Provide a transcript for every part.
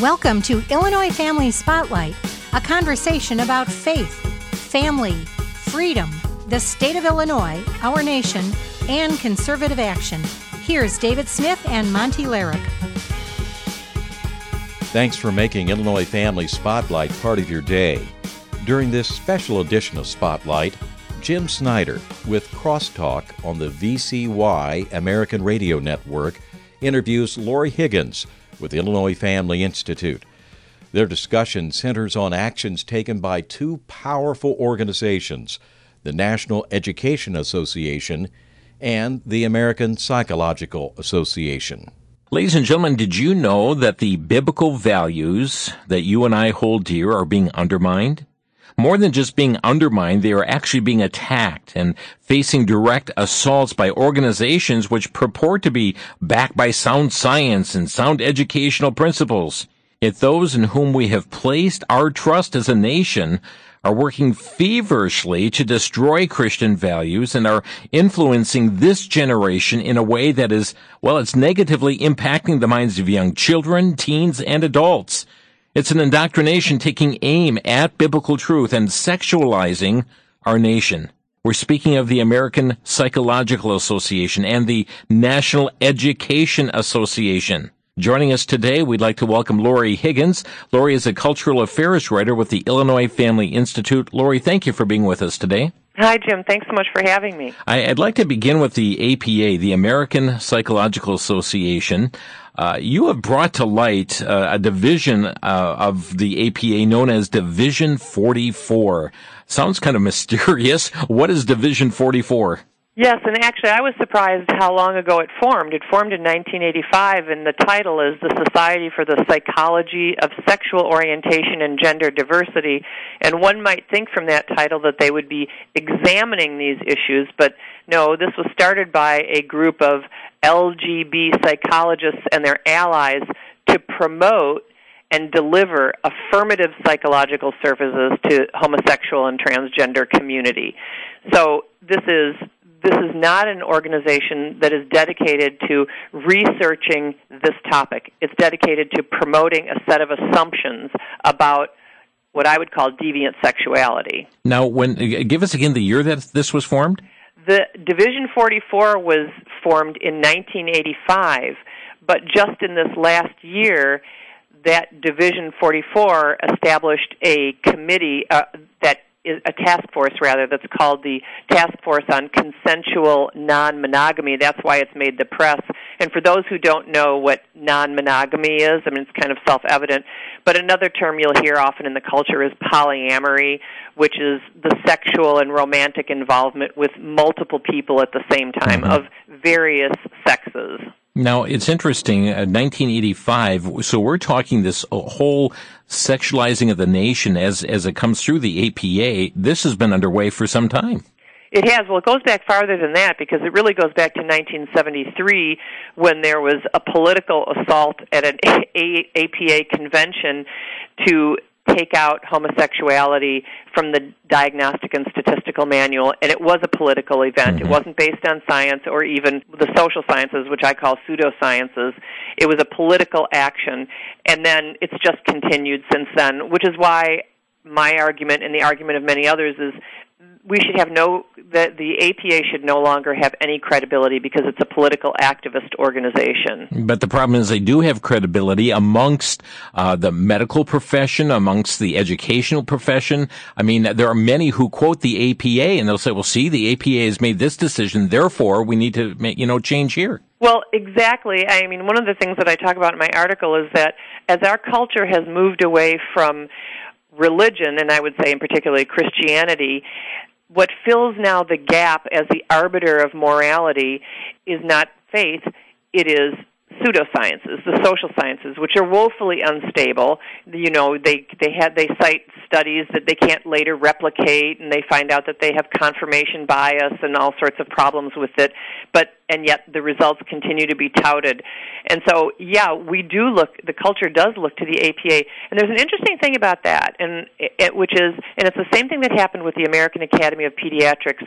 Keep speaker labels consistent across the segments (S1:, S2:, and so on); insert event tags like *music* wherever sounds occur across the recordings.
S1: Welcome to Illinois Family Spotlight, a conversation about faith, family, freedom, the state of Illinois, our nation, and conservative action. Here's David Smith and Monty Larrick.
S2: Thanks for making Illinois Family Spotlight part of your day. During this special edition of Spotlight, Jim Schneider with Crosstalk on the VCY American Radio Network interviews Laurie Higgins with Illinois Family Institute. Their discussion centers on actions taken by two powerful organizations, the National Education Association and the American Psychological Association.
S3: Ladies and gentlemen, did you know that the biblical values that you and I hold dear are being undermined? More than just being undermined, they are actually being attacked and facing direct assaults by organizations which purport to be backed by sound science and sound educational principles. Yet those in whom we have placed our trust as a nation are working feverishly to destroy Christian values and are influencing this generation in a way that is, well, it's negatively impacting the minds of young children, teens, and adults. It's an indoctrination taking aim at biblical truth and sexualizing our nation. We're speaking of the American Psychological Association and the National Education Association. Joining us today, we'd like to welcome Laurie Higgins. Laurie is a cultural affairs writer with the Illinois Family Institute. Laurie, thank you for being with us today.
S4: Hi, Jim. Thanks so much for having me.
S3: I, would like to begin with the APA, the American Psychological Association. Uh, you have brought to light uh, a division uh, of the APA known as Division 44. Sounds kind of *laughs* mysterious. What is Division 44?
S4: Yes, and actually, I was surprised how long ago it formed. It formed in 1985, and the title is the Society for the Psychology of Sexual Orientation and Gender Diversity. And one might think from that title that they would be examining these issues, but no, this was started by a group of LGB psychologists and their allies to promote and deliver affirmative psychological services to homosexual and transgender community. So this is this is not an organization that is dedicated to researching this topic. It's dedicated to promoting a set of assumptions about what I would call deviant sexuality.
S3: Now, when give us again the year that this was formed.
S4: The Division 44 was formed in 1985, but just in this last year, that Division 44 established a committee uh, that a task force rather that's called the Task Force on Consensual Non-Monogamy. That's why it's made the press. And for those who don't know what non-monogamy is, I mean it's kind of self-evident, but another term you'll hear often in the culture is polyamory, which is the sexual and romantic involvement with multiple people at the same time mm-hmm. of various sexes.
S3: Now it's interesting. Uh, 1985. So we're talking this whole sexualizing of the nation as as it comes through the APA. This has been underway for some time.
S4: It has. Well, it goes back farther than that because it really goes back to 1973 when there was a political assault at an APA convention to take out homosexuality from the Diagnostic and Statistical Manual, and it was a political event. Mm-hmm. It wasn't based on science or even the social sciences, which I call pseudosciences. It was a political action, and then it's just continued since then, which is why my argument and the argument of many others is we should have no the the APA should no longer have any credibility because it's a political activist organization.
S3: But the problem is they do have credibility amongst uh, the medical profession, amongst the educational profession. I mean, there are many who quote the APA and they'll say, "Well, see, the APA has made this decision, therefore we need to make, you know change here."
S4: Well, exactly. I mean, one of the things that I talk about in my article is that as our culture has moved away from religion, and I would say in particularly Christianity, what fills now the gap as the arbiter of morality is not faith, it is pseudosciences, the social sciences, which are woefully unstable. You know, they they had they cite studies that they can't later replicate, and they find out that they have confirmation bias and all sorts of problems with it. But and yet the results continue to be touted. And so, yeah, we do look. The culture does look to the APA, and there's an interesting thing about that, and it, which is, and it's the same thing that happened with the American Academy of Pediatrics,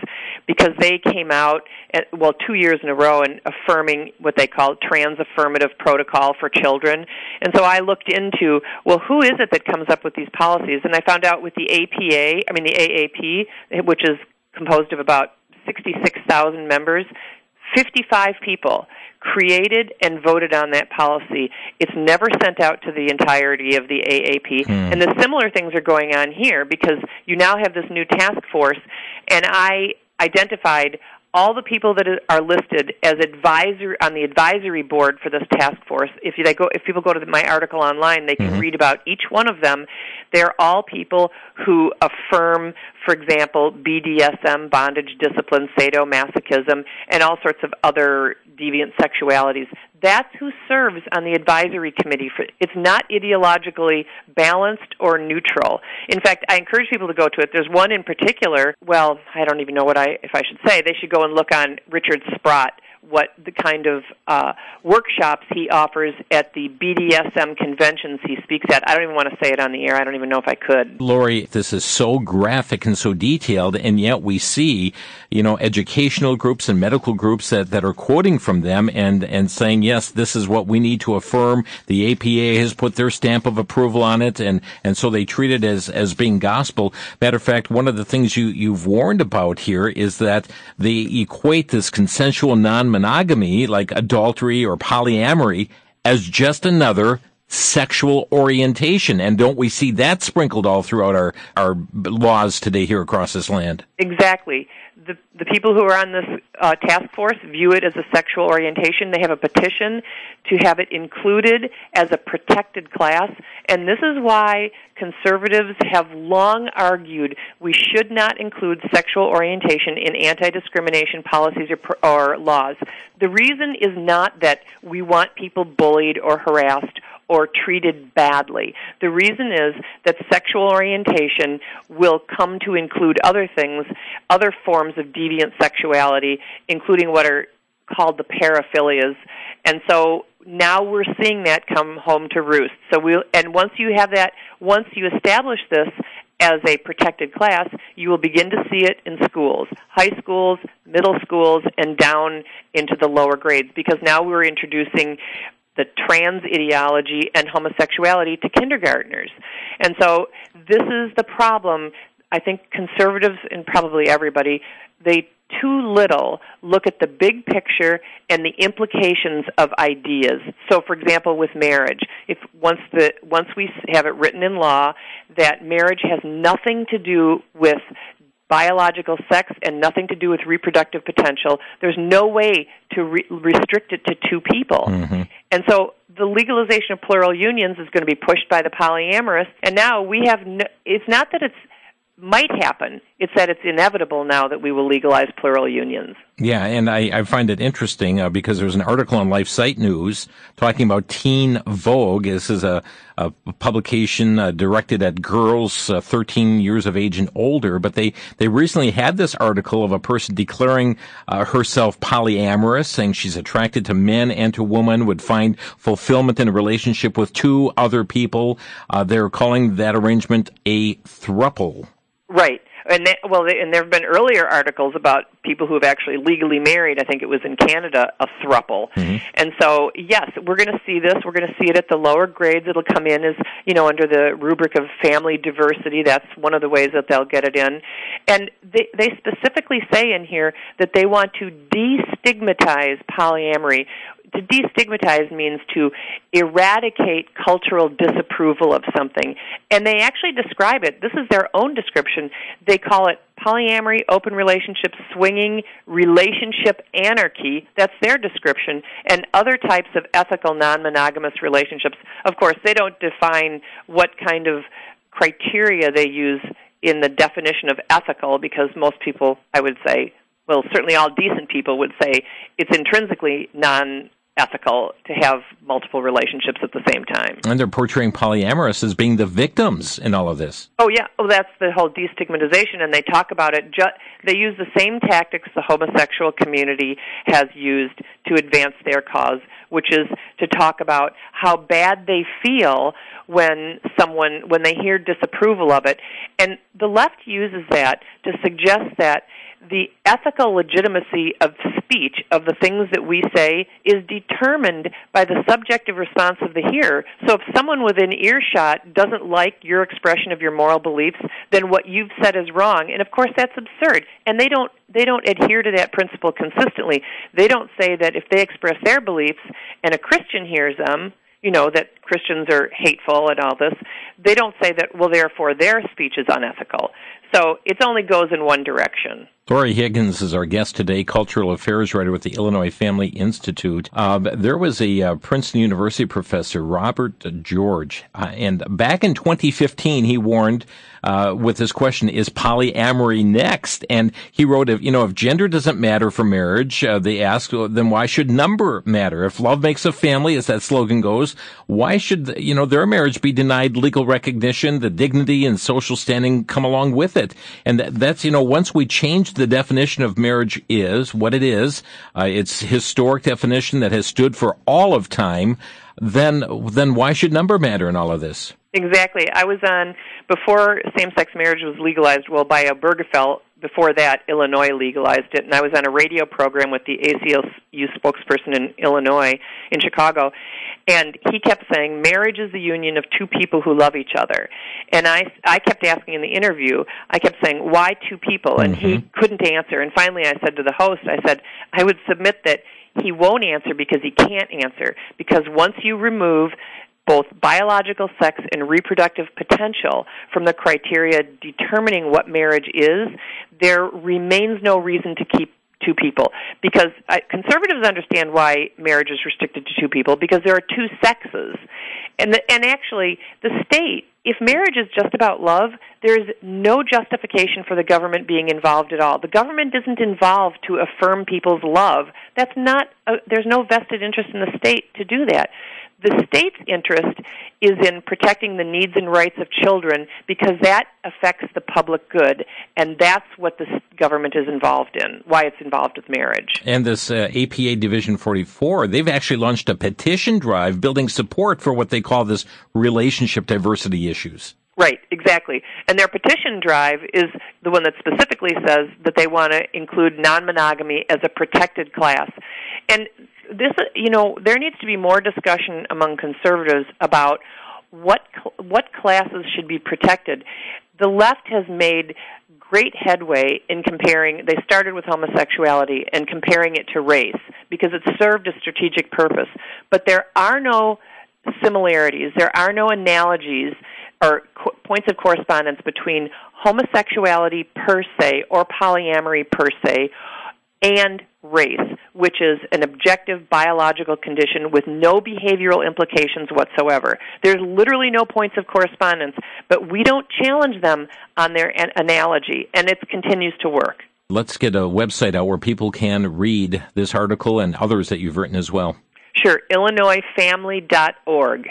S4: because they came out, at, well, two years in a row, and affirming what they call trans affirmative protocol for children. And so I looked into, well, who is it that comes up with these policies? And I found out with the APA, I mean the AAP, which is composed of about 66,000 members, 55 people created and voted on that policy. It's never sent out to the entirety of the AAP. Hmm. And the similar things are going on here because you now have this new task force, and I identified all the people that are listed as advisor on the advisory board for this task force if they go if people go to my article online they can mm-hmm. read about each one of them they're all people who affirm for example BDSM bondage discipline sadomasochism and all sorts of other deviant sexualities. That's who serves on the advisory committee for it's not ideologically balanced or neutral. In fact i encourage people to go to it. There's one in particular well i don't even know what i if i should say they should go and look on richard sprott what the kind of uh, workshops he offers at the BDSM conventions he speaks at. I don't even want to say it on the air. I don't even know if I could.
S3: Laurie, this is so graphic and so detailed, and yet we see, you know, educational groups and medical groups that, that are quoting from them and, and saying, yes, this is what we need to affirm. The APA has put their stamp of approval on it, and, and so they treat it as, as being gospel. Matter of fact, one of the things you, you've warned about here is that they equate this consensual non monogamy, like adultery or polyamory, as just another sexual orientation. And don't we see that sprinkled all throughout our, our laws today here across this land?
S4: Exactly the, the people who are on this uh, task force view it as a sexual orientation. They have a petition to have it included as a protected class, and this is why conservatives have long argued we should not include sexual orientation in anti-discrimination policies or, or laws. The reason is not that we want people bullied or harassed or treated badly. The reason is that sexual orientation will come to include other things, other forms of deviant sexuality, including what are called the paraphilias. And so now we're seeing that come home to roost. So we and once you have that, once you establish this as a protected class, you will begin to see it in schools, high schools, middle schools, and down into the lower grades because now we're introducing the trans ideology and homosexuality to kindergartners. And so this is the problem. I think conservatives and probably everybody, they too little look at the big picture and the implications of ideas. So for example with marriage, if once the once we have it written in law that marriage has nothing to do with biological sex and nothing to do with reproductive potential. There's no way to re- restrict it to two people. Mm-hmm. And so the legalization of plural unions is going to be pushed by the polyamorous. And now we have, no, it's not that it's might happen. It's that it's inevitable now that we will legalize plural unions.
S3: Yeah, and I, I find it interesting uh, because there's an article on Life Site News talking about Teen Vogue. This is a, a publication uh, directed at girls uh, 13 years of age and older, but they, they recently had this article of a person declaring uh, herself polyamorous, saying she's attracted to men and to women, would find fulfillment in a relationship with two other people. Uh, they're calling that arrangement a thruple.
S4: Right. And they, well, they, and there have been earlier articles about people who have actually legally married. I think it was in Canada, a thruple. Mm-hmm. And so, yes, we're going to see this. We're going to see it at the lower grades. It'll come in as you know under the rubric of family diversity. That's one of the ways that they'll get it in. And they they specifically say in here that they want to destigmatize polyamory, to destigmatize means to eradicate cultural disapproval of something. And they actually describe it, this is their own description. They call it polyamory, open relationships, swinging, relationship anarchy. That's their description. And other types of ethical non monogamous relationships. Of course, they don't define what kind of criteria they use in the definition of ethical because most people, I would say, well, certainly all decent people would say it's intrinsically non ethical to have multiple relationships at the same time.
S3: And they're portraying polyamorous as being the victims in all of this.
S4: Oh yeah, oh that's the whole destigmatization, and they talk about it. Ju- they use the same tactics the homosexual community has used to advance their cause, which is to talk about how bad they feel when someone when they hear disapproval of it, and the left uses that to suggest that the ethical legitimacy of speech, of the things that we say, is determined by the subjective response of the hearer. So if someone within earshot doesn't like your expression of your moral beliefs, then what you've said is wrong. And of course that's absurd. And they don't they don't adhere to that principle consistently. They don't say that if they express their beliefs and a Christian hears them, you know, that Christians are hateful and all this, they don't say that, well, therefore their speech is unethical. So it only goes in one direction.
S3: Laurie Higgins is our guest today, cultural affairs writer with the Illinois Family Institute. Uh, there was a uh, Princeton University professor, Robert George, uh, and back in 2015, he warned uh, with this question, is polyamory next? And he wrote, if, you know, if gender doesn't matter for marriage, uh, they asked, then why should number matter? If love makes a family, as that slogan goes, why should, you know, their marriage be denied legal recognition, the dignity and social standing come along with it? And that, that's, you know, once we change the definition of marriage is what it is, uh, it's historic definition that has stood for all of time, then, then why should number matter in all of this?
S4: Exactly. I was on before same-sex marriage was legalized. Well, by a Obergefell. Before that, Illinois legalized it, and I was on a radio program with the ACLU spokesperson in Illinois, in Chicago, and he kept saying marriage is the union of two people who love each other. And I, I kept asking in the interview, I kept saying, why two people? And mm-hmm. he couldn't answer. And finally, I said to the host, I said, I would submit that he won't answer because he can't answer. Because once you remove both biological sex and reproductive potential from the criteria determining what marriage is, there remains no reason to keep two people. Because uh, conservatives understand why marriage is restricted to two people because there are two sexes. And the, and actually the state if marriage is just about love there's no justification for the government being involved at all. The government isn't involved to affirm people's love. That's not a, there's no vested interest in the state to do that the state's interest is in protecting the needs and rights of children because that affects the public good, and that's what the government is involved in, why it's involved with marriage.
S3: And this uh, APA Division 44, they've actually launched a petition drive building support for what they call this relationship diversity issues.
S4: Right, exactly. And their petition drive is the one that specifically says that they want to include non monogamy as a protected class. And this, you know, there needs to be more discussion among conservatives about what what classes should be protected. The left has made great headway in comparing. They started with homosexuality and comparing it to race because it served a strategic purpose. But there are no similarities. There are no analogies or co- points of correspondence between homosexuality per se or polyamory per se and race, which is an objective biological condition with no behavioral implications whatsoever. There's literally no points of correspondence, but we don't challenge them on their an- analogy, and it continues to work.
S3: Let's get a website out where people can read this article and others that you've written as well.
S4: Sure, IllinoisFamily.org.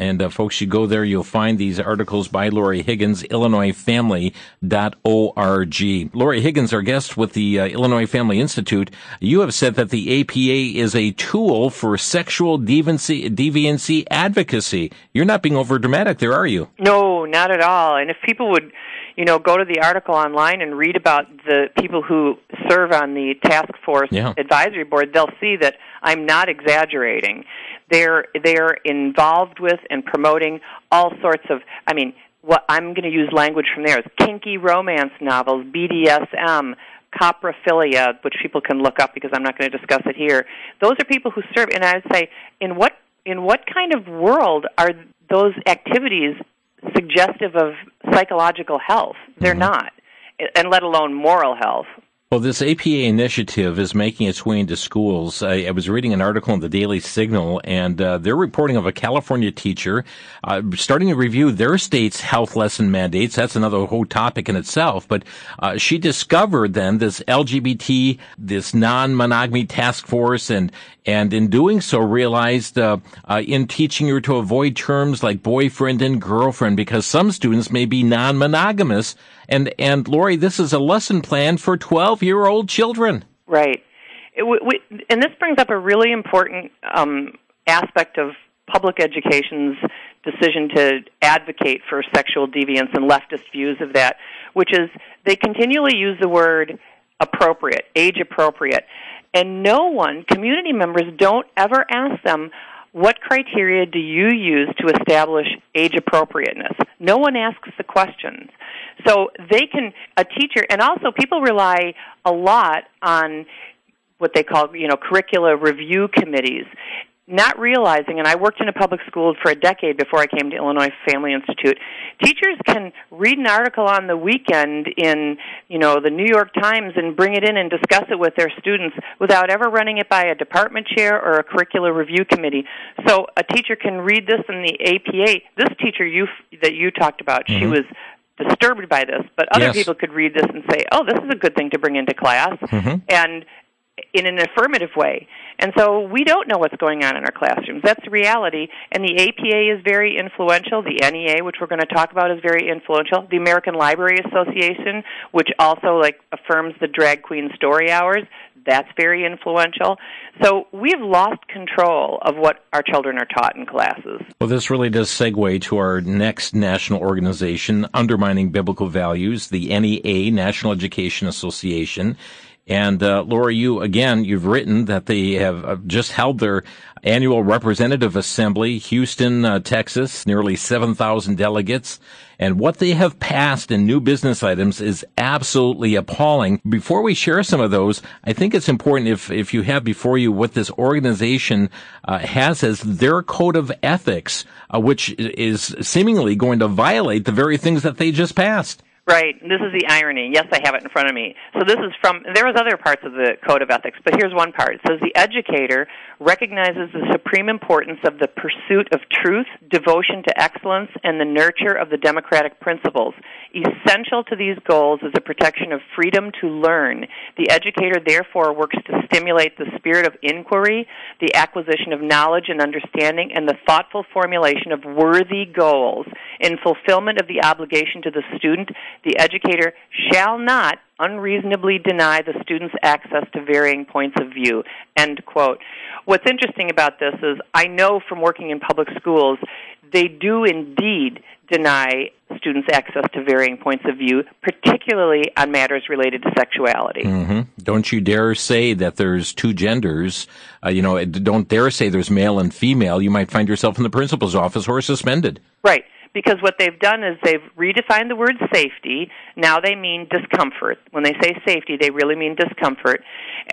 S3: And uh, folks, you go there, you'll find these articles by Laurie Higgins, IllinoisFamily.org. Laurie Higgins, our guest with the uh, Illinois Family Institute, you have said that the APA is a tool for sexual deviancy, deviancy advocacy. You're not being over dramatic there, are you?
S4: No, not at all. And if people would you know, go to the article online and read about the people who serve on the task force yeah. advisory board, they'll see that I'm not exaggerating. They're they're involved with and promoting all sorts of I mean, what I'm going to use language from there is kinky romance novels, BDSM, coprophilia, which people can look up because I'm not going to discuss it here. Those are people who serve, and I'd say, in what in what kind of world are those activities suggestive of psychological health. They're mm-hmm. not, and let alone moral health.
S3: Well, this APA initiative is making its way into schools. I, I was reading an article in the Daily Signal, and uh, they're reporting of a California teacher uh, starting to review their state's health lesson mandates. That's another whole topic in itself. But uh, she discovered then this LGBT, this non-monogamy task force, and and in doing so realized uh, uh, in teaching her to avoid terms like boyfriend and girlfriend because some students may be non-monogamous and and Laurie this is a lesson plan for 12-year-old children
S4: right it, we, and this brings up a really important um, aspect of public education's decision to advocate for sexual deviance and leftist views of that which is they continually use the word appropriate age appropriate and no one, community members don't ever ask them, what criteria do you use to establish age appropriateness? No one asks the questions. So they can, a teacher, and also people rely a lot on what they call, you know, curricula review committees not realizing, and I worked in a public school for a decade before I came to Illinois Family Institute. Teachers can read an article on the weekend in, you know, the New York Times and bring it in and discuss it with their students without ever running it by a department chair or a curricular review committee. So a teacher can read this in the APA. This teacher you that you talked about, mm-hmm. she was disturbed by this, but other
S3: yes.
S4: people could read this and say, "Oh, this is a good thing to bring into class,"
S3: mm-hmm.
S4: and in an affirmative way. And so we don't know what's going on in our classrooms. That's the reality. And the APA is very influential. The NEA, which we're going to talk about, is very influential. The American Library Association, which also like affirms the drag queen story hours, that's very influential. So we've lost control of what our children are taught in classes.
S3: Well, this really does segue to our next national organization, Undermining Biblical Values, the NEA, National Education Association. And uh, Laura, you again, you've written that they have uh, just held their annual representative assembly, Houston, uh, Texas, nearly 7,000 delegates. And what they have passed in new business items is absolutely appalling. Before we share some of those, I think it's important if, if you have before you what this organization uh, has as their code of ethics, uh, which is seemingly going to violate the very things that they just passed.
S4: Right. This is the irony. Yes, I have it in front of me. So this is from there was other parts of the code of ethics, but here's one part. It says the educator recognizes the supreme importance of the pursuit of truth, devotion to excellence, and the nurture of the democratic principles. Essential to these goals is the protection of freedom to learn. The educator therefore works to stimulate the spirit of inquiry, the acquisition of knowledge and understanding, and the thoughtful formulation of worthy goals in fulfillment of the obligation to the student the educator shall not unreasonably deny the students access to varying points of view. End quote. What's interesting about this is I know from working in public schools, they do indeed deny students access to varying points of view, particularly on matters related to sexuality.
S3: Mm-hmm. Don't you dare say that there's two genders. Uh, you know, don't dare say there's male and female. You might find yourself in the principal's office or suspended.
S4: Right because what they've done is they've redefined the word safety. Now they mean discomfort. When they say safety, they really mean discomfort.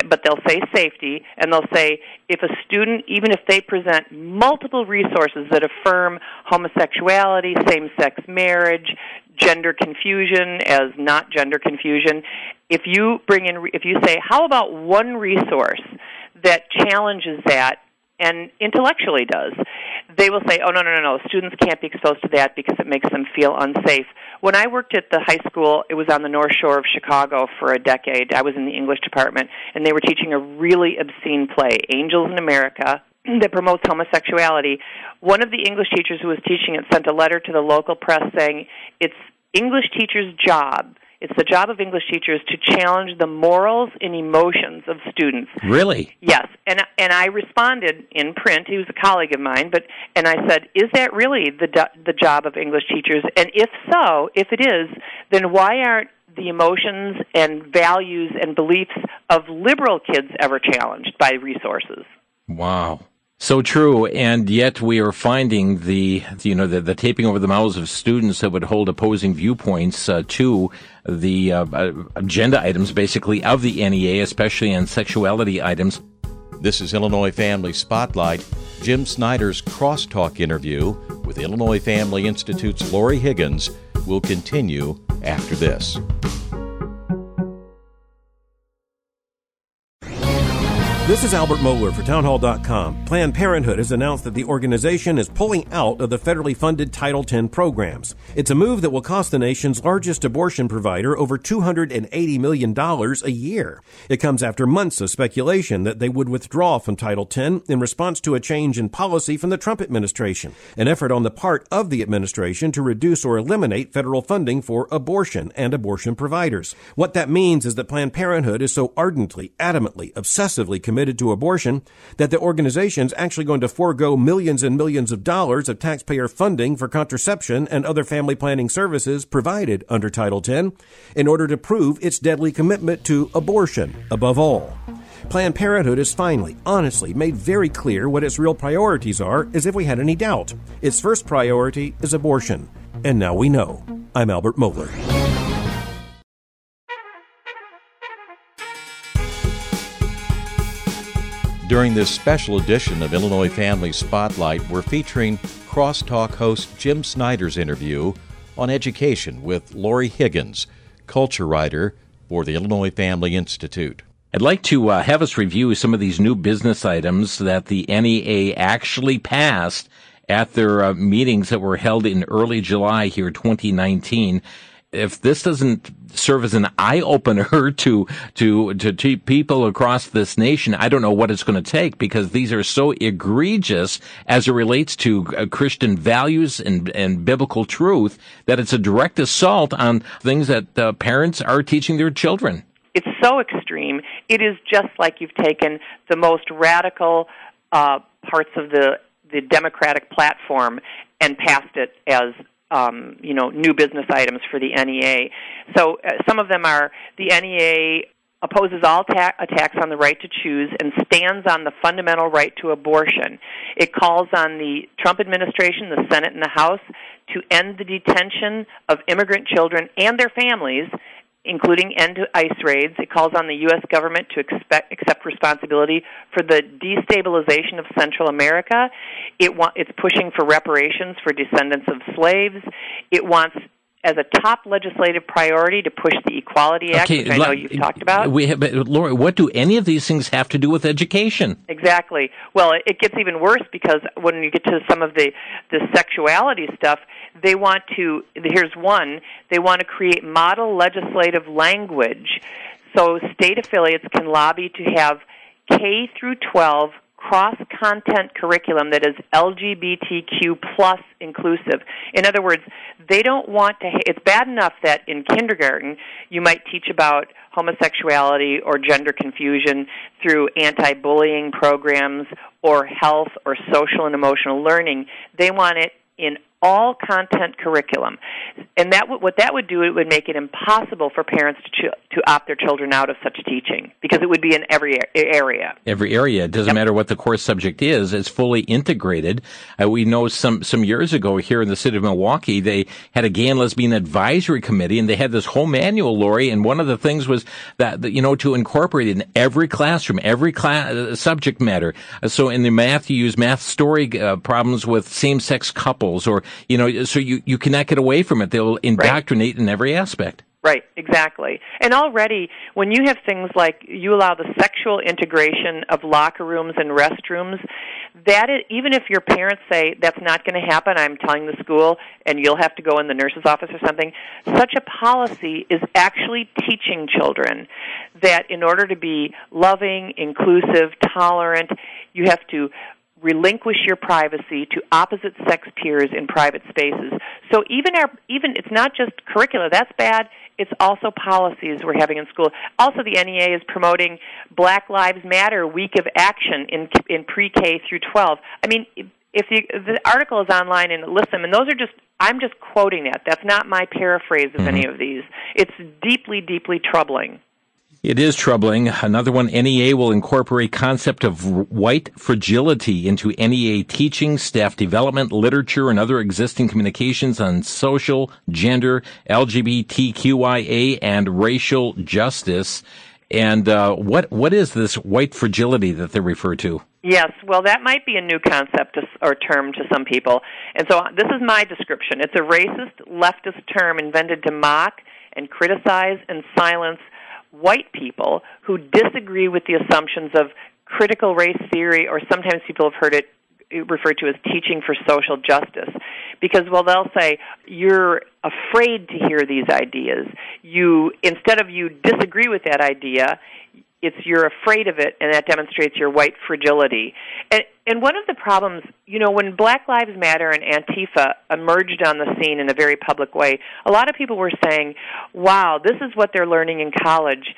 S4: But they'll say safety, and they'll say if a student, even if they present multiple resources that affirm homosexuality, same sex marriage, gender confusion as not gender confusion, if you bring in, if you say, how about one resource that challenges that and intellectually does, they will say, "Oh no, no, no, no! Students can't be exposed to that because it makes them feel unsafe." When I worked at the high school, it was on the North Shore of Chicago for a decade. I was in the English department, and they were teaching a really obscene play, "Angels in America," *clears throat* that promotes homosexuality. One of the English teachers who was teaching it sent a letter to the local press saying, "It's English teachers' job." It's the job of English teachers to challenge the morals and emotions of students.
S3: Really?
S4: Yes. And and I responded in print. He was a colleague of mine, but and I said, "Is that really the the job of English teachers? And if so, if it is, then why aren't the emotions and values and beliefs of liberal kids ever challenged by resources?"
S3: Wow. So true, and yet we are finding the you know the, the taping over the mouths of students that would hold opposing viewpoints uh, to the uh, agenda items, basically of the NEA, especially on sexuality items.
S2: This is Illinois Family Spotlight. Jim Schneider's crosstalk interview with Illinois Family Institute's Laurie Higgins will continue after this.
S5: This is Albert Mohler for Townhall.com. Planned Parenthood has announced that the organization is pulling out of the federally funded Title X programs. It's a move that will cost the nation's largest abortion provider over $280 million a year. It comes after months of speculation that they would withdraw from Title X in response to a change in policy from the Trump administration, an effort on the part of the administration to reduce or eliminate federal funding for abortion and abortion providers. What that means is that Planned Parenthood is so ardently, adamantly, obsessively committed committed to abortion that the organization's actually going to forego millions and millions of dollars of taxpayer funding for contraception and other family planning services provided under Title X in order to prove its deadly commitment to abortion above all. Planned Parenthood has finally, honestly, made very clear what its real priorities are, as if we had any doubt. Its first priority is abortion. And now we know. I'm Albert Mohler.
S2: During this special edition of Illinois Family Spotlight, we're featuring Crosstalk host Jim Schneider's interview on education with Laurie Higgins, culture writer for the Illinois Family Institute.
S3: I'd like to uh, have us review some of these new business items that the NEA actually passed at their uh, meetings that were held in early July here, 2019 if this doesn't serve as an eye opener *laughs* to, to, to, people across this nation, I don't know what it's going to take because these are so egregious as it relates to uh, Christian values and, and biblical truth that it's a direct assault on things that uh, parents are teaching their children.
S4: It's so extreme. It is just like you've taken the most radical uh, parts of the the Democratic platform and passed it as um, you know new business items for the NEA. So uh, some of them are the NEA opposes all ta- attacks on the right to choose and stands on the fundamental right to abortion. It calls on the Trump administration, the Senate, and the House to end the detention of immigrant children and their families including end to ICE raids. It calls on the U.S. government to expect, accept responsibility for the destabilization of Central America. It wa- it's pushing for reparations for descendants of slaves. It wants as a top legislative priority to push the Equality Act, okay, which I know you've talked about.
S3: We have, but Laura, what do any of these things have to do with education?
S4: Exactly. Well, it gets even worse because when you get to some of the the sexuality stuff, they want to. Here's one. They want to create model legislative language so state affiliates can lobby to have K through 12 cross content curriculum that is LGBTQ plus inclusive. In other words, they don't want to. It's bad enough that in kindergarten you might teach about homosexuality or gender confusion through anti-bullying programs or health or social and emotional learning. They want it in all content curriculum. And that what that would do it would make it impossible for parents to to opt their children out of such teaching because it would be in every area.
S3: Every area. It doesn't yep. matter what the course subject is. It's fully integrated. Uh, we know some some years ago here in the city of Milwaukee, they had a gay and lesbian advisory committee, and they had this whole manual, Laurie. And one of the things was that, that you know to incorporate in every classroom, every class uh, subject matter. Uh, so in the math, you use math story uh, problems with same sex couples or you know, so you, you cannot get away from it. They'll indoctrinate right. in every aspect.
S4: Right, exactly. And already, when you have things like you allow the sexual integration of locker rooms and restrooms, that is, even if your parents say that's not going to happen, I'm telling the school, and you'll have to go in the nurse's office or something, such a policy is actually teaching children that in order to be loving, inclusive, tolerant, you have to relinquish your privacy to opposite sex peers in private spaces. So even our even it's not just curricula that's bad. It's also policies we're having in school. Also, the NEA is promoting Black Lives Matter Week of Action in in pre-K through 12. I mean, if you, the article is online and list them, and those are just I'm just quoting that. That's not my paraphrase of mm-hmm. any of these. It's deeply, deeply troubling.
S3: It is troubling. Another one, NEA will incorporate concept of white fragility into NEA teaching, staff development, literature, and other existing communications on social, gender, LGBTQIA, and racial justice. And uh, what what is this white fragility that they refer to?
S4: Yes, well, that might be a new concept or term to some people. And so this is my description. It's a racist, leftist term invented to mock and criticize and silence white people who disagree with the assumptions of critical race theory, or sometimes people have heard it referred to as teaching for social justice. Because well they'll say you're afraid to hear these ideas. You instead of you disagree with that idea it's you're afraid of it and that demonstrates your white fragility and and one of the problems you know when black lives matter and antifa emerged on the scene in a very public way a lot of people were saying wow this is what they're learning in college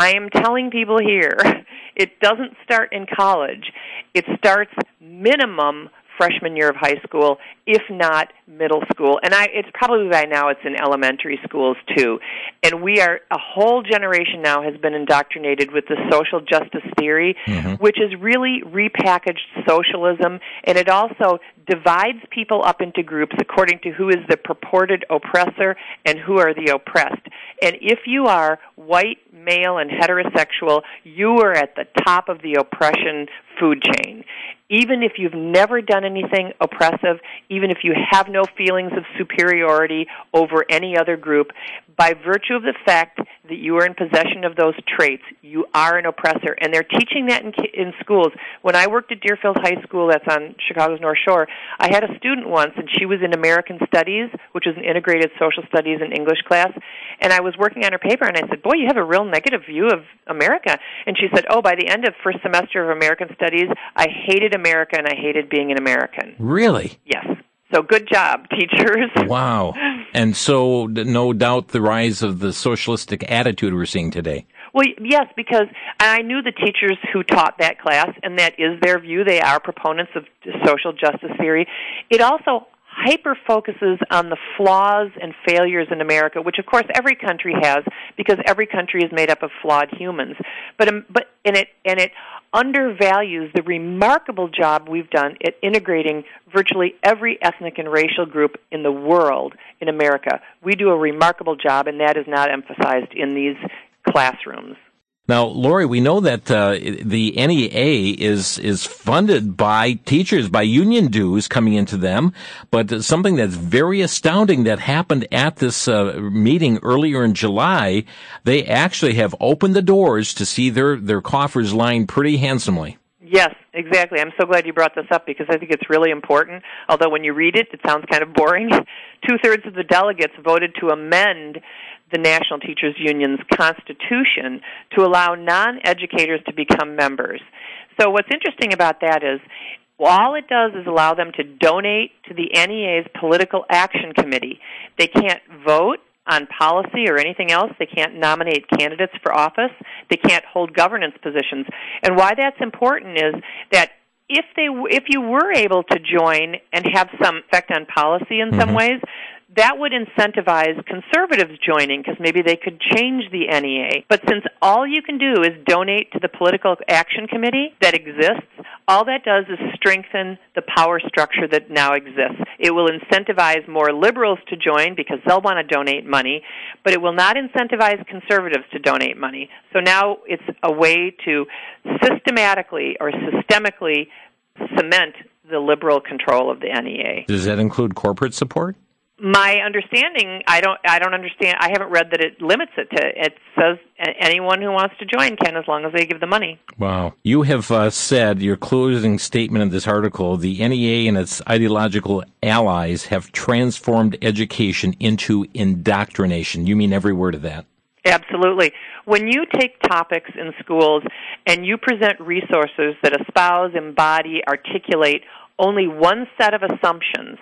S4: I am telling people here, *laughs* it doesn't start in college. It starts minimum freshman year of high school, if not middle school. And I it's probably by now it's in elementary schools too. And we are a whole generation now has been indoctrinated with the social justice theory, mm-hmm. which is really repackaged socialism and it also divides people up into groups according to who is the purported oppressor and who are the oppressed. And if you are white, male, and heterosexual, you are at the top of the oppression food chain. Even if you've never done anything oppressive, even if you have no feelings of superiority over any other group, by virtue of the fact that you are in possession of those traits, you are an oppressor. And they're teaching that in, in schools. When I worked at Deerfield High School, that's on Chicago's North Shore, I had a student once, and she was in American Studies, which is an integrated social studies and English class. And I was working on her paper, and I said, Boy, you have a real negative view of America. And she said, Oh, by the end of first semester of American Studies, I hated America and I hated being an American.
S3: Really?
S4: Yes. So good job, teachers. *laughs*
S3: Wow. And so, no doubt, the rise of the socialistic attitude we're seeing today.
S4: Well, yes, because I knew the teachers who taught that class, and that is their view. They are proponents of social justice theory. It also hyper focuses on the flaws and failures in America, which of course every country has, because every country is made up of flawed humans. But um, but and it and it undervalues the remarkable job we've done at integrating virtually every ethnic and racial group in the world in America. We do a remarkable job, and that is not emphasized in these classrooms.
S3: Now, Laurie, we know that uh, the NEA is is funded by teachers, by union dues coming into them. But something that's very astounding that happened at this uh, meeting earlier in July, they actually have opened the doors to see their their coffers lined pretty handsomely.
S4: Yes, exactly. I'm so glad you brought this up because I think it's really important. Although when you read it, it sounds kind of boring. *laughs* Two thirds of the delegates voted to amend the National Teachers Union's constitution to allow non educators to become members. So, what's interesting about that is all it does is allow them to donate to the NEA's Political Action Committee. They can't vote on policy or anything else. They can't nominate candidates for office. They can't hold governance positions. And why that's important is that if they if you were able to join and have some effect on policy in mm-hmm. some ways, that would incentivize conservatives joining because maybe they could change the NEA. But since all you can do is donate to the political action committee that exists, all that does is strengthen the power structure that now exists. It will incentivize more liberals to join because they'll want to donate money, but it will not incentivize conservatives to donate money. So now it's a way to systematically or systemically cement the liberal control of the NEA.
S3: Does that include corporate support?
S4: My understanding i don't i don't understand i haven't read that it limits it to it says anyone who wants to join can as long as they give the money.
S3: Wow. You have uh, said your closing statement in this article the NEA and its ideological allies have transformed education into indoctrination. You mean every word of that.
S4: Absolutely. When you take topics in schools and you present resources that espouse, embody, articulate only one set of assumptions,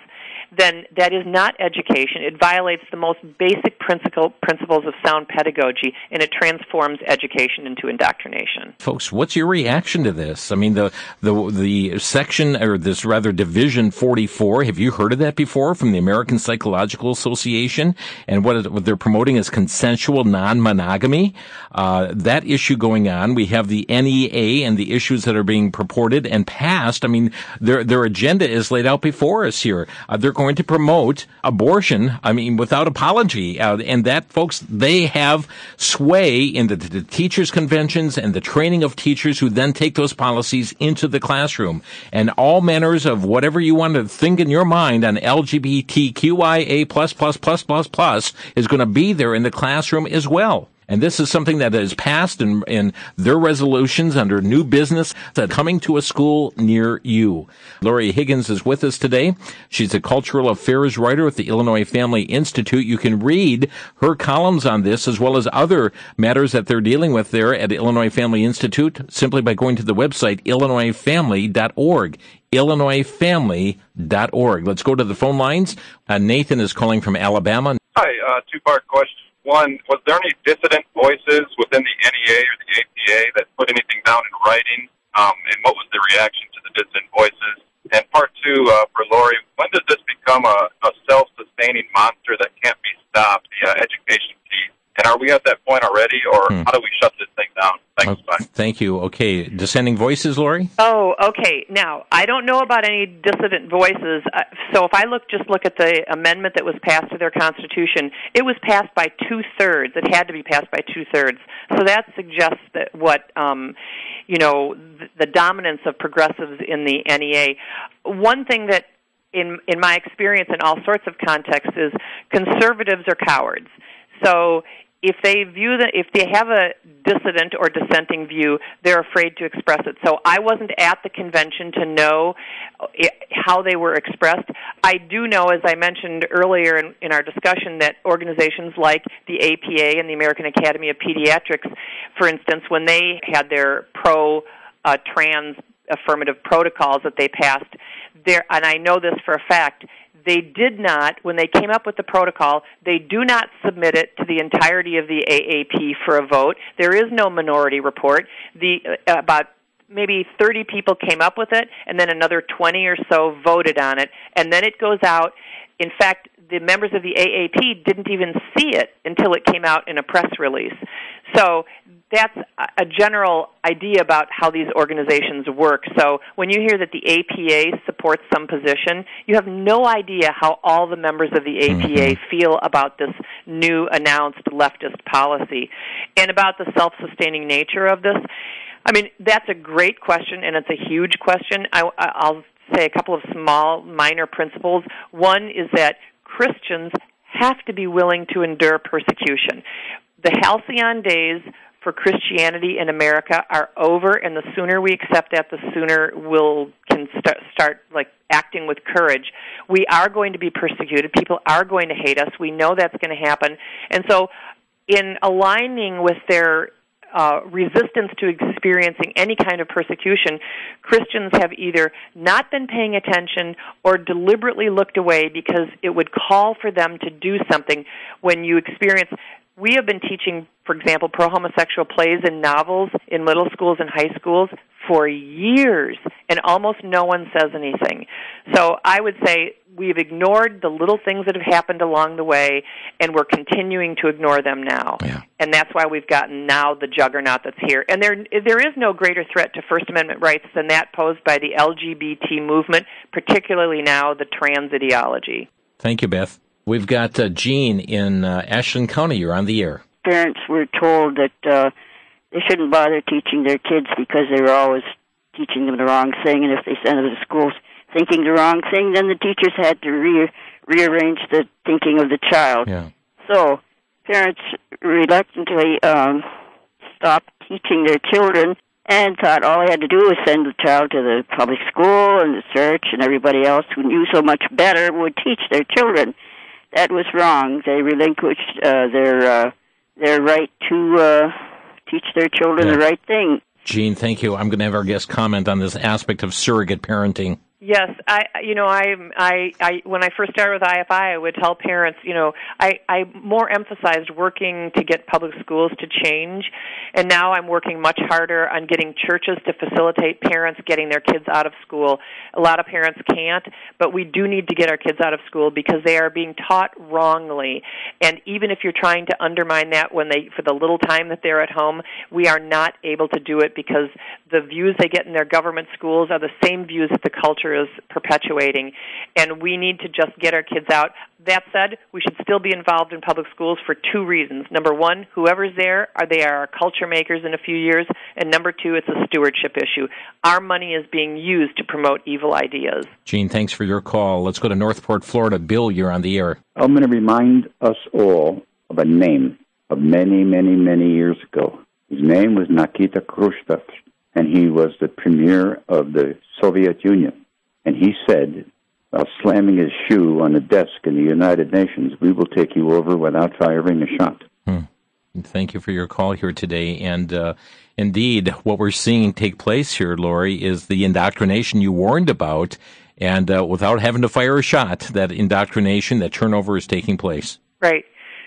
S4: then that is not education. It violates the most basic principle, principles of sound pedagogy, and it transforms education into indoctrination.
S3: Folks, what's your reaction to this? I mean, the the the section or this rather division 44. Have you heard of that before from the American Psychological Association? And what, what they're promoting is consensual non-monogamy. Uh, that issue going on. We have the NEA and the issues that are being purported and passed. I mean, their their agenda is laid out before us here. Uh, they're going to promote abortion, I mean, without apology. Uh, and that, folks, they have sway in the, the teachers' conventions and the training of teachers who then take those policies into the classroom. And all manners of whatever you want to think in your mind on LGBTQIA plus plus plus plus plus is going to be there in the classroom as well. And this is something that is passed in, in their resolutions under new business that coming to a school near you. Laurie Higgins is with us today. She's a cultural affairs writer at the Illinois Family Institute. You can read her columns on this as well as other matters that they're dealing with there at Illinois Family Institute simply by going to the website illinoisfamily.org illinoisfamily.org. Let's go to the phone lines. Uh, Nathan is calling from Alabama.
S6: Hi, uh, two part question. One, was there any dissident voices within the NEA or the APA that put anything down in writing? Um, and what was the reaction to the dissident voices? And part two, uh, for Laurie, when does this become a, a self sustaining monster that can't be stopped, the uh, education piece? And are we at that point already, or hmm. how do we shut this thing down? Thanks.
S3: Oh, thank you. Okay. Dissenting voices, Laurie?
S4: Oh, okay. Now, I don't know about any dissident voices. Uh, so if I look, just look at the amendment that was passed to their constitution, it was passed by two thirds. It had to be passed by two thirds. So that suggests that what, um, you know, the, the dominance of progressives in the NEA. One thing that in in my experience in all sorts of contexts is conservatives are cowards. So if they view that if they have a dissident or dissenting view, they're afraid to express it. So I wasn't at the convention to know how they were expressed. I do know, as I mentioned earlier in, in our discussion, that organizations like the APA and the American Academy of Pediatrics, for instance, when they had their pro uh, trans affirmative protocols that they passed, there, and I know this for a fact they did not, when they came up with the protocol, they do not submit it to the entirety of the AAP for a vote. There is no minority report. The uh, about maybe 30 people came up with it, and then another 20 or so voted on it, and then it goes out. In fact, the members of the AAP didn't even see it until it came out in a press release. So that's a general idea about how these organizations work. So when you hear that the APA supports some position, you have no idea how all the members of the APA mm-hmm. feel about this new announced leftist policy and about the self-sustaining nature of this. I mean, that's a great question and it's a huge question. I, I'll say a couple of small minor principles. One is that Christians have to be willing to endure persecution. The halcyon days for Christianity in America are over, and the sooner we accept that, the sooner we'll can start, start like acting with courage. We are going to be persecuted. People are going to hate us. We know that's going to happen, and so in aligning with their uh, resistance to experiencing any kind of persecution, Christians have either not been paying attention or deliberately looked away because it would call for them to do something when you experience we have been teaching, for example, pro homosexual plays and novels in middle schools and high schools for years, and almost no one says anything. So I would say we've ignored the little things that have happened along the way, and we're continuing to ignore them now.
S3: Yeah.
S4: And that's why we've gotten now the juggernaut that's here. And there, there is no greater threat to First Amendment rights than that posed by the LGBT movement, particularly now the trans ideology.
S3: Thank you, Beth. We've got uh, Jean in uh, Ashland County. You're on the air.
S7: Parents were told that uh, they shouldn't bother teaching their kids because they were always teaching them the wrong thing, and if they sent them to school thinking the wrong thing, then the teachers had to re- rearrange the thinking of the child.
S3: Yeah.
S7: So parents reluctantly um, stopped teaching their children and thought all they had to do was send the child to the public school and the church, and everybody else who knew so much better would teach their children that was wrong. They relinquished uh, their uh, their right to uh, teach their children yeah. the right thing.
S3: Jean, thank you. I'm going to have our guest comment on this aspect of surrogate parenting.
S4: Yes, I you know I I I when I first started with IFI, I would tell parents, you know, I I more emphasized working to get public schools to change, and now I'm working much harder on getting churches to facilitate parents getting their kids out of school. A lot of parents can't, but we do need to get our kids out of school because they are being taught wrongly. And even if you're trying to undermine that when they for the little time that they're at home, we are not able to do it because the views they get in their government schools are the same views that the culture culture is perpetuating, and we need to just get our kids out. That said, we should still be involved in public schools for two reasons. Number one, whoever's there, are they are our culture makers in a few years, and number two, it's a stewardship issue. Our money is being used to promote evil ideas.
S3: Gene, thanks for your call. Let's go to Northport, Florida. Bill, you're on the air.
S8: I'm going to remind us all of a name. of many, many, many years ago. His name was Nikita Khrushchev, and he was the premier of the Soviet Union. And he said, while slamming his shoe on a desk in the United Nations, we will take you over without firing a shot.
S3: Hmm. Thank you for your call here today. And uh, indeed, what we're seeing take place here, Laurie, is the indoctrination you warned about. And uh, without having to fire a shot, that indoctrination, that turnover is taking place.
S4: Right.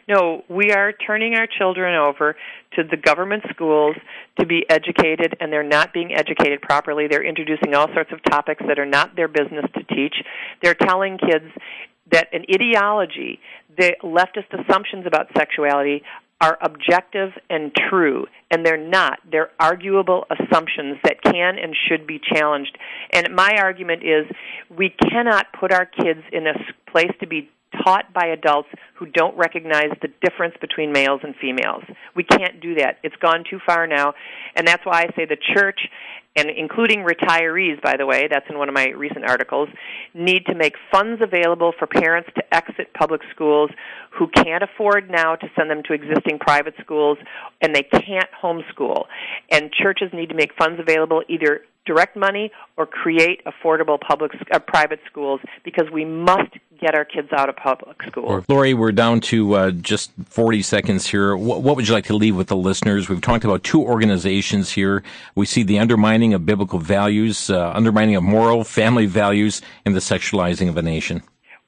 S4: No, we are turning our children over to the government schools to be educated, and they're not being educated properly. They're introducing all sorts of topics that are not their business to teach. They're telling kids that an ideology, the leftist assumptions about sexuality, are objective and true, and they're not. They're arguable assumptions that can and should be challenged. And my argument is we cannot put our kids in a place to be taught by adults who don't recognize the difference between males and females. We can't do that. It's gone too far now. And that's why I say the church, and including retirees, by the way, that's in one of my recent articles, need to make funds available for parents to exit public schools who can't afford now to send them to existing private schools and they can't homeschool. And churches need to make funds available either direct money or create affordable public uh, private schools because we must get our kids out of public school.
S3: Laurie, we're down to uh, just 40 seconds here. What, what, would you like to leave with the listeners? We've talked about two organizations here. We see the undermining of biblical values, uh, undermining of moral family values, and the sexualizing of a nation.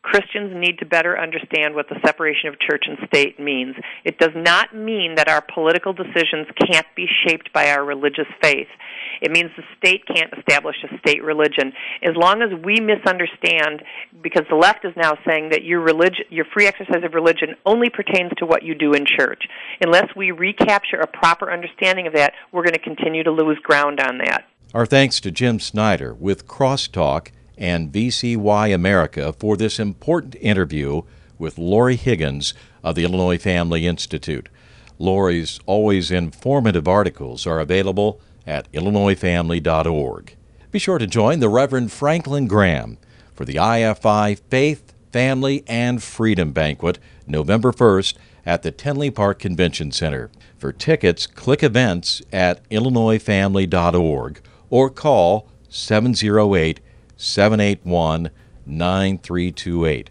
S4: Christians need to better understand what the separation of church and state means. It does not mean that our political decisions can't be shaped by our religious faith. It means the state can't establish a state religion. As long as we misunderstand, because the left is now saying that your religion, your free exercise of religion only pertains to what you do in church. Unless we recapture a proper understanding of that, we're going to continue to lose ground on that.
S2: Our thanks to Jim Schneider with Crosstalk and VCY America for this important interview with Laurie Higgins of the Illinois Family Institute. Laurie's always informative articles are available at illinoisfamily.org. Be sure to join the Reverend Franklin Graham for the IFI Faith, Family, and Freedom Banquet November 1st at the Tinley Park Convention Center. For tickets, click events at illinoisfamily.org or call 708 781 9328.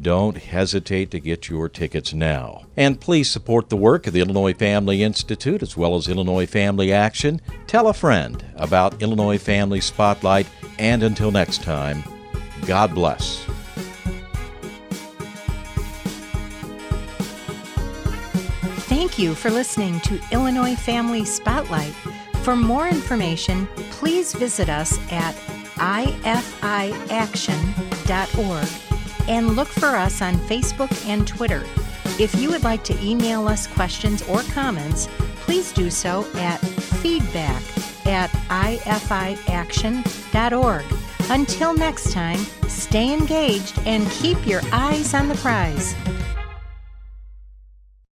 S2: Don't hesitate to get your tickets now. And please support the work of the Illinois Family Institute as well as Illinois Family Action. Tell a friend about Illinois Family Spotlight. And until next time, God bless.
S1: Thank you for listening to Illinois Family Spotlight. For more information, please visit us at ifiaction.org and look for us on Facebook and Twitter. If you would like to email us questions or comments, please do so at feedback at ifiaction.org. Until next time, stay engaged and keep your eyes on the prize.